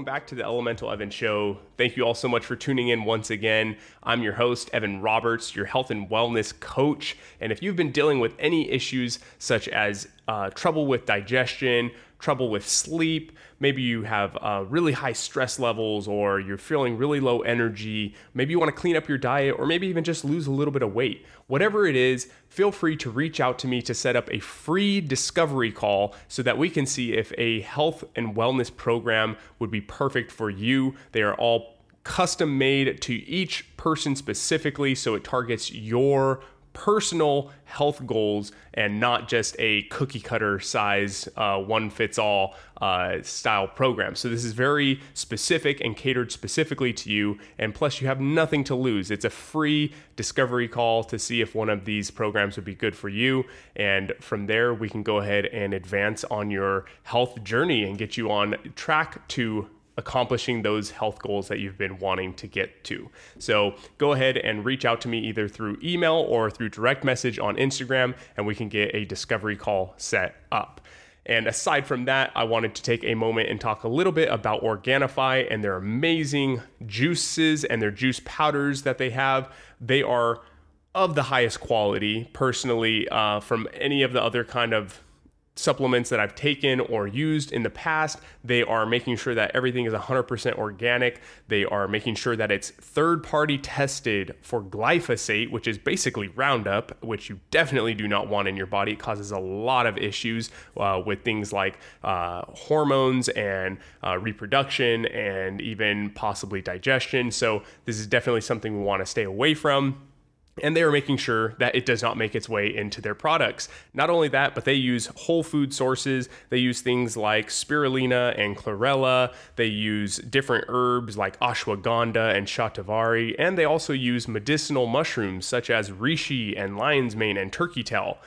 welcome back to the Elemental Evan Show. Thank you all so much for tuning in once again. I'm your host, Evan Roberts, your health and wellness coach. And if you've been dealing with any issues such as uh, trouble with digestion, trouble with sleep, maybe you have uh, really high stress levels, or you're feeling really low energy, maybe you want to clean up your diet, or maybe even just lose a little bit of weight. Whatever it is, feel free to reach out to me to set up a free discovery call so that we can see if a health and wellness program would be perfect for you. They are all custom made to each person specifically, so it targets your personal health goals and not just a cookie cutter size uh, one fits all uh, style program. So this is very specific and catered specifically to you. And plus, you have nothing to lose. It's a free discovery call to see if one of these programs would be good for you. And from there, we can go ahead and advance on your health journey and get you on track to accomplishing those health goals that you've been wanting to get to. So go ahead and reach out to me either through email or through direct message on Instagram, and we can get a discovery call set up. And aside from that, I wanted to take a moment and talk a little bit about Organifi and their amazing juices and their juice powders that they have. They are of the highest quality, personally, uh, from any of the other kind of supplements that I've taken or used in the past. They are making sure that everything is 100% organic. They are making sure that it's third party tested for glyphosate, which is basically Roundup, which you definitely do not want in your body. It causes a lot of issues uh, with things like uh, hormones and uh, reproduction and even possibly digestion. So, this is definitely something we want to stay away from and they are making sure that it does not make its way into their products. Not only that, but they use whole food sources. They use things like spirulina and chlorella. They use different herbs like ashwagandha and shatavari, and they also use medicinal mushrooms such as reishi and lion's mane and turkey tail.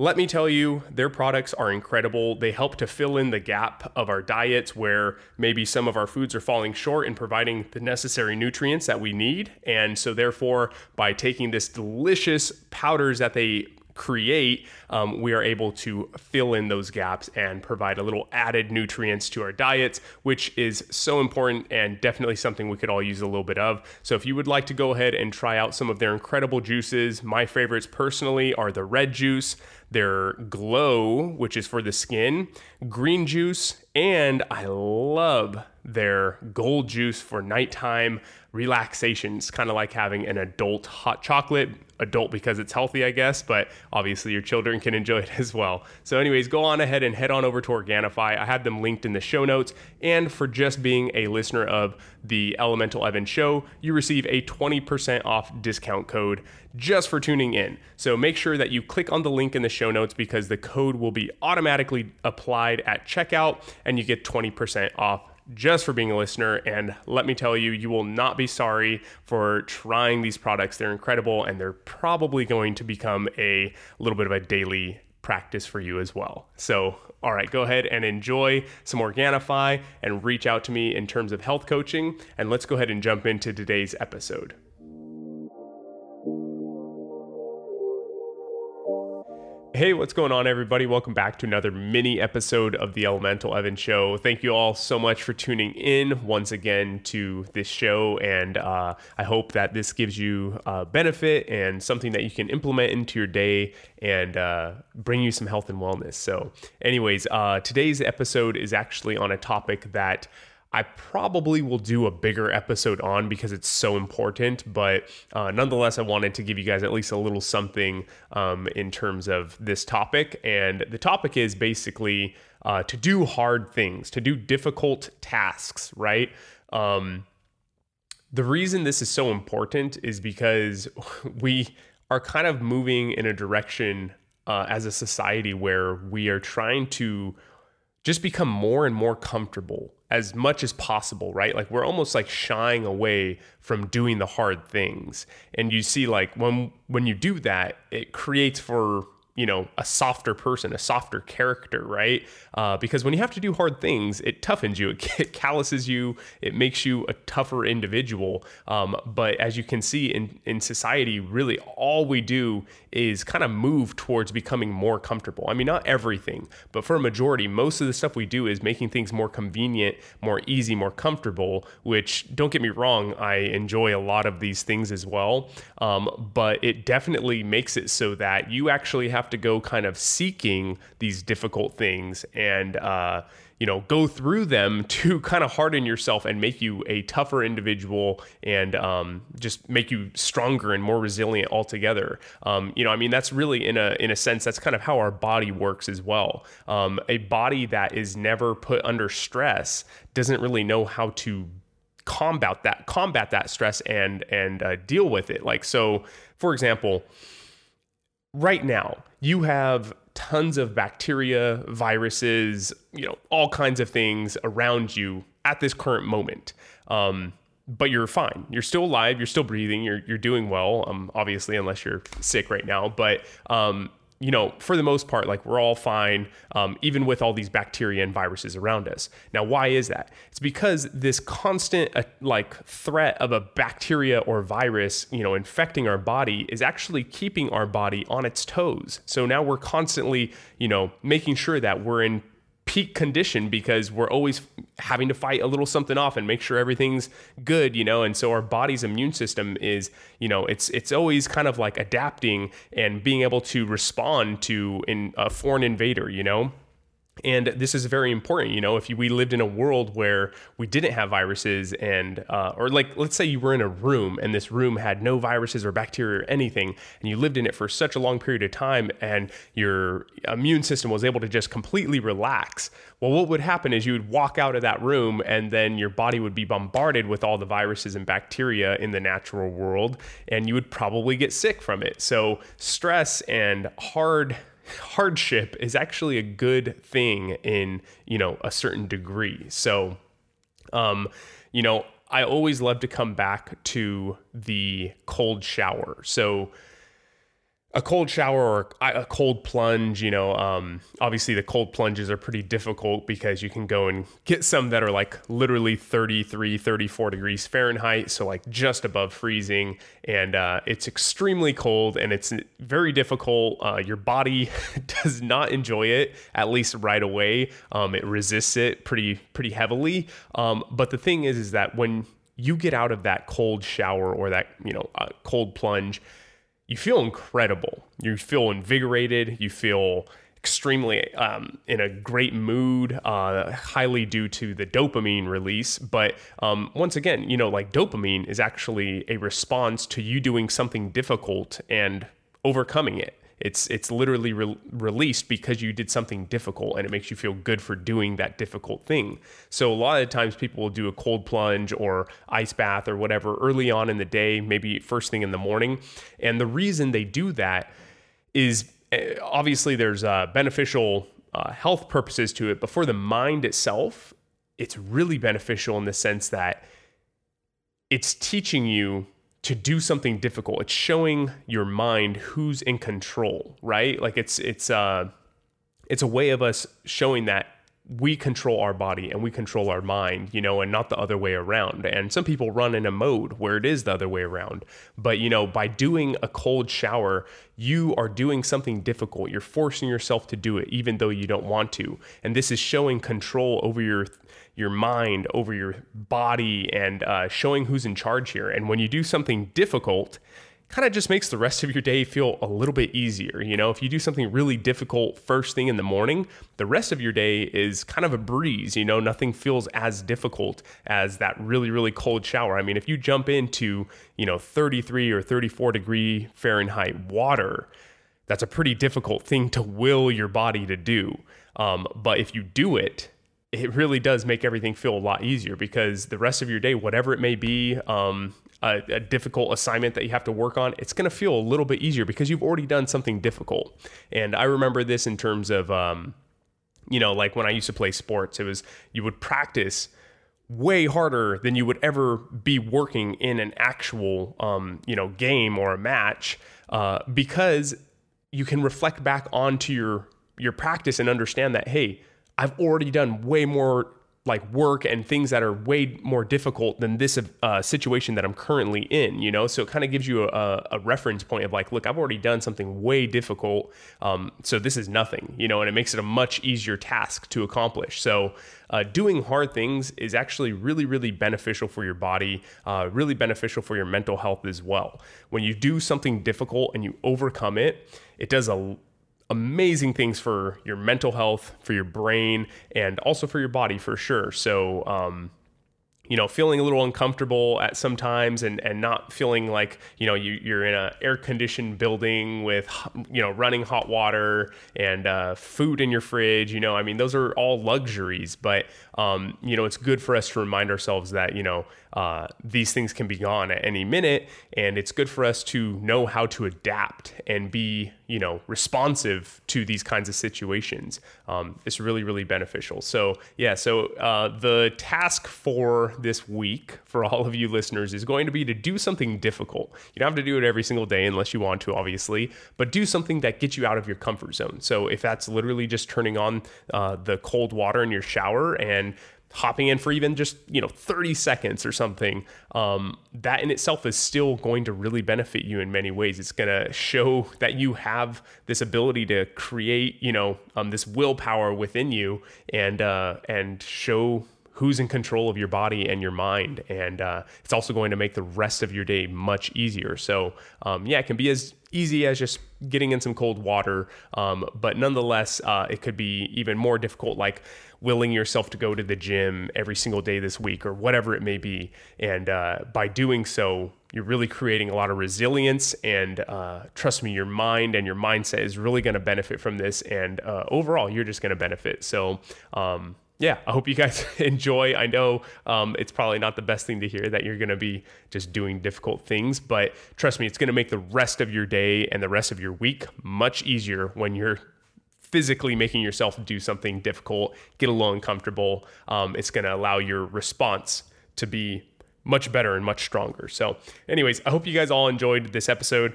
Let me tell you, their products are incredible. They help to fill in the gap of our diets where maybe some of our foods are falling short in providing the necessary nutrients that we need. And so, therefore, by taking this delicious powders that they create, um, we are able to fill in those gaps and provide a little added nutrients to our diets, which is so important and definitely something we could all use a little bit of. So, if you would like to go ahead and try out some of their incredible juices, my favorites personally are the red juice their glow, which is for the skin, green juice, and I love their gold juice for nighttime relaxation. It's kind of like having an adult hot chocolate, adult because it's healthy, I guess, but obviously your children can enjoy it as well. So, anyways, go on ahead and head on over to Organifi. I have them linked in the show notes. And for just being a listener of the Elemental Evan show, you receive a 20% off discount code just for tuning in. So make sure that you click on the link in the show notes because the code will be automatically applied at checkout and you get 20% off just for being a listener. And let me tell you, you will not be sorry for trying these products. They're incredible and they're probably going to become a little bit of a daily practice for you as well. So, all right, go ahead and enjoy some Organifi and reach out to me in terms of health coaching. And let's go ahead and jump into today's episode. Hey, what's going on, everybody? Welcome back to another mini episode of the Elemental Evan Show. Thank you all so much for tuning in once again to this show, and uh, I hope that this gives you uh, benefit and something that you can implement into your day and uh, bring you some health and wellness. So, anyways, uh, today's episode is actually on a topic that I probably will do a bigger episode on because it's so important. But uh, nonetheless, I wanted to give you guys at least a little something um, in terms of this topic. And the topic is basically uh, to do hard things, to do difficult tasks, right? Um, the reason this is so important is because we are kind of moving in a direction uh, as a society where we are trying to just become more and more comfortable as much as possible, right? Like we're almost like shying away from doing the hard things. And you see like when when you do that, it creates for you know a softer person a softer character right? Uh, because when you have to do hard things it toughens you it calluses you it makes you a tougher individual. Um, but as you can see in in society really all we do is kind of move towards becoming more comfortable. I mean not everything but for a majority most of the stuff we do is making things more convenient more easy more comfortable which don't get me wrong i enjoy a lot of these things as well. Um, but it definitely makes it so that you actually have to go kind of seeking these difficult things and uh, you know go through them to kind of harden yourself and make you a tougher individual and um, just make you stronger and more resilient altogether. Um, you know i mean that's really in a in a sense that's kind of how our body works as well. Um, a body that is never put under stress doesn't really know how to combat that combat that stress and and uh, deal with it. Like so for example right now you have tons of bacteria, viruses, you know, all kinds of things around you at this current moment. Um, but you're fine. You're still alive. You're still breathing. You're you're doing well. Um, obviously, unless you're sick right now. But um, you know, for the most part, like we're all fine, um, even with all these bacteria and viruses around us. Now, why is that? It's because this constant, uh, like, threat of a bacteria or virus, you know, infecting our body is actually keeping our body on its toes. So now we're constantly, you know, making sure that we're in peak condition because we're always having to fight a little something off and make sure everything's good, you know. And so our body's immune system is, you know, it's it's always kind of like adapting and being able to respond to in a foreign invader, you know. And this is very important, you know, if we lived in a world where we didn't have viruses and, uh, or like, let's say you were in a room and this room had no viruses or bacteria or anything, and you lived in it for such a long period of time and your immune system was able to just completely relax. Well, what would happen is you would walk out of that room and then your body would be bombarded with all the viruses and bacteria in the natural world, and you would probably get sick from it. So, stress and hard hardship is actually a good thing in you know a certain degree. So um you know i always love to come back to the cold shower. So a cold shower or a cold plunge, you know, um, obviously the cold plunges are pretty difficult because you can go and get some that are like literally 33, 34 degrees Fahrenheit. So, like just above freezing. And uh, it's extremely cold and it's very difficult. Uh, your body does not enjoy it, at least right away. Um, it resists it pretty, pretty heavily. Um, but the thing is, is that when you get out of that cold shower or that, you know, uh, cold plunge, you feel incredible. You feel invigorated. You feel extremely um, in a great mood, uh, highly due to the dopamine release. But um, once again, you know, like dopamine is actually a response to you doing something difficult and overcoming it. It's it's literally re- released because you did something difficult and it makes you feel good for doing that difficult thing. So a lot of times people will do a cold plunge or ice bath or whatever early on in the day, maybe first thing in the morning. And the reason they do that is eh, obviously there's uh, beneficial uh, health purposes to it, but for the mind itself, it's really beneficial in the sense that it's teaching you to do something difficult. It's showing your mind who's in control, right? Like it's it's uh it's a way of us showing that we control our body and we control our mind, you know, and not the other way around. And some people run in a mode where it is the other way around. But, you know, by doing a cold shower, you are doing something difficult. You're forcing yourself to do it, even though you don't want to. And this is showing control over your your mind, over your body, and uh, showing who's in charge here. And when you do something difficult, kind of just makes the rest of your day feel a little bit easier. You know, if you do something really difficult first thing in the morning, the rest of your day is kind of a breeze. You know, nothing feels as difficult as that really, really cold shower. I mean, if you jump into, you know, 33 or 34 degree Fahrenheit water, that's a pretty difficult thing to will your body to do. Um, but if you do it, it really does make everything feel a lot easier because the rest of your day, whatever it may be, um, a, a, difficult assignment that you have to work on, it's going to feel a little bit easier because you've already done something difficult. And I remember this in terms of, um, you know, like when I used to play sports, it was you would practice way harder than you would ever be working in an actual, um, you know, game or a match uh, because you can reflect back onto your your practice and understand that hey, I've already done way more like work and things that are way more difficult than this uh, situation that I'm currently in, you know? So it kind of gives you a, a, reference point of like, look, I've already done something way difficult. Um, so this is nothing, you know, and it makes it a much easier task to accomplish. So uh, doing hard things is actually really, really beneficial for your body, uh, really beneficial for your mental health as well. When you do something difficult and you overcome it, it does a amazing things for your mental health, for your brain, and also for your body for sure. So, um, you know, feeling a little uncomfortable at some times and, and not feeling like, you know, you, you're in an air conditioned building with, you know, running hot water and uh, food in your fridge, you know, I mean, those are all luxuries, but, um, you know, it's good for us to remind ourselves that, you know, uh, these things can be gone at any minute. And it's good for us to know how to adapt and be, you know, responsive to these kinds of situations. Um, it's really, really beneficial. So, yeah, so uh, the task for this week for all of you listeners is going to be to do something difficult. You don't have to do it every single day unless you want to, obviously, but do something that gets you out of your comfort zone. So, if that's literally just turning on uh, the cold water in your shower and hopping in for even just you know 30 seconds or something um, that in itself is still going to really benefit you in many ways. It's going to show that you have this ability to create you know um, this willpower within you and uh, and show who's in control of your body and your mind. And uh, it's also going to make the rest of your day much easier. So um, yeah it can be as easy as just getting in some cold water um, but nonetheless uh, it could be even more difficult. Like willing yourself to go to the gym every single day this week or whatever it may be. And uh, by doing so, you're really creating a lot of resilience. And uh, trust me, your mind and your mindset is really going to benefit from this. And uh, overall, you're just going to benefit. So, um, yeah, I hope you guys enjoy. I know um, it's probably not the best thing to hear that you're going to be just doing difficult things, but trust me, it's going to make the rest of your day and the rest of your week much easier when you're physically making yourself do something difficult, get a little uncomfortable. Um, it's going to allow your response to be much better and much stronger. So, anyways, I hope you guys all enjoyed this episode.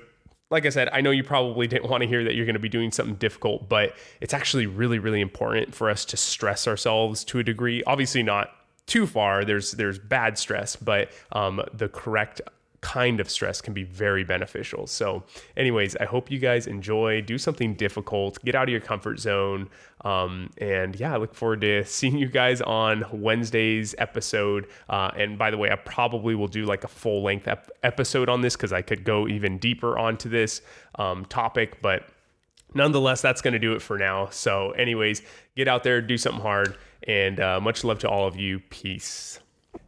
Like I said, I know you probably didn't want to hear that you're going to be doing something difficult, but it's actually really, really important for us to stress ourselves to a degree. Obviously, not too far. There's there's bad stress, but um, the correct kind of stress can be very beneficial. So, anyways, I hope you guys enjoy. Do something difficult, get out of your comfort zone. Um, and yeah, I look forward to seeing you guys on Wednesday's episode. Uh, and by the way, I probably will do like a full length ep- episode on this because I could go even deeper onto this um, topic. But nonetheless, that's going to do it for now. So, anyways, get out there, do something hard, and uh, much love to all of you. Peace.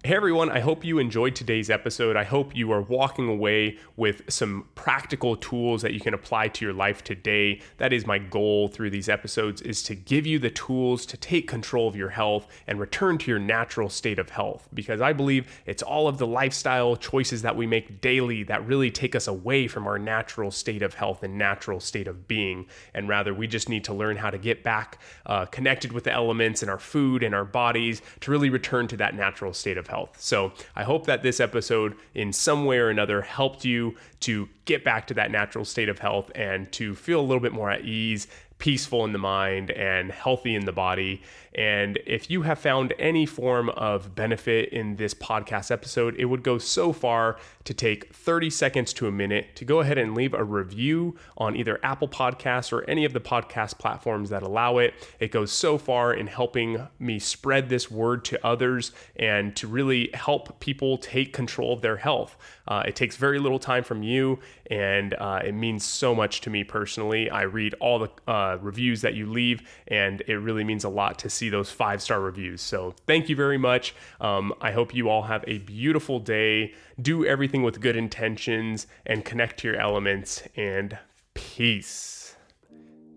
Hey everyone, I hope you enjoyed today's episode. I hope you are walking away with some practical tools that you can apply to your life today. That is my goal through these episodes is to give you the tools to take control of your health and return to your natural state of health because I believe it's all of the lifestyle choices that we make daily that really take us away from our natural state of health and natural state of being. And rather, we just need to learn how to get back uh, connected with the elements in our food and our bodies to really return to that natural state of health health. So I hope that this episode, in some way or another, helped you to get back to that natural state of health and to feel a little bit more at ease peaceful in the mind and healthy in the body. And if you have found any form of benefit in this podcast episode, it would go so far to take 30 seconds to a minute to go ahead and leave a review on either Apple Podcasts or any of the podcast platforms that allow it. It goes so far in helping me spread this word to others and to really help people take control of their health. Uh, it takes very little time from you, and uh, it means so much to me personally. I read all the uh, reviews that you leave, and it really means a lot to see those five star reviews. So, thank you very much. Um, I hope you all have a beautiful day. Do everything with good intentions and connect to your elements, and peace.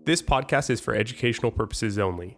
This podcast is for educational purposes only.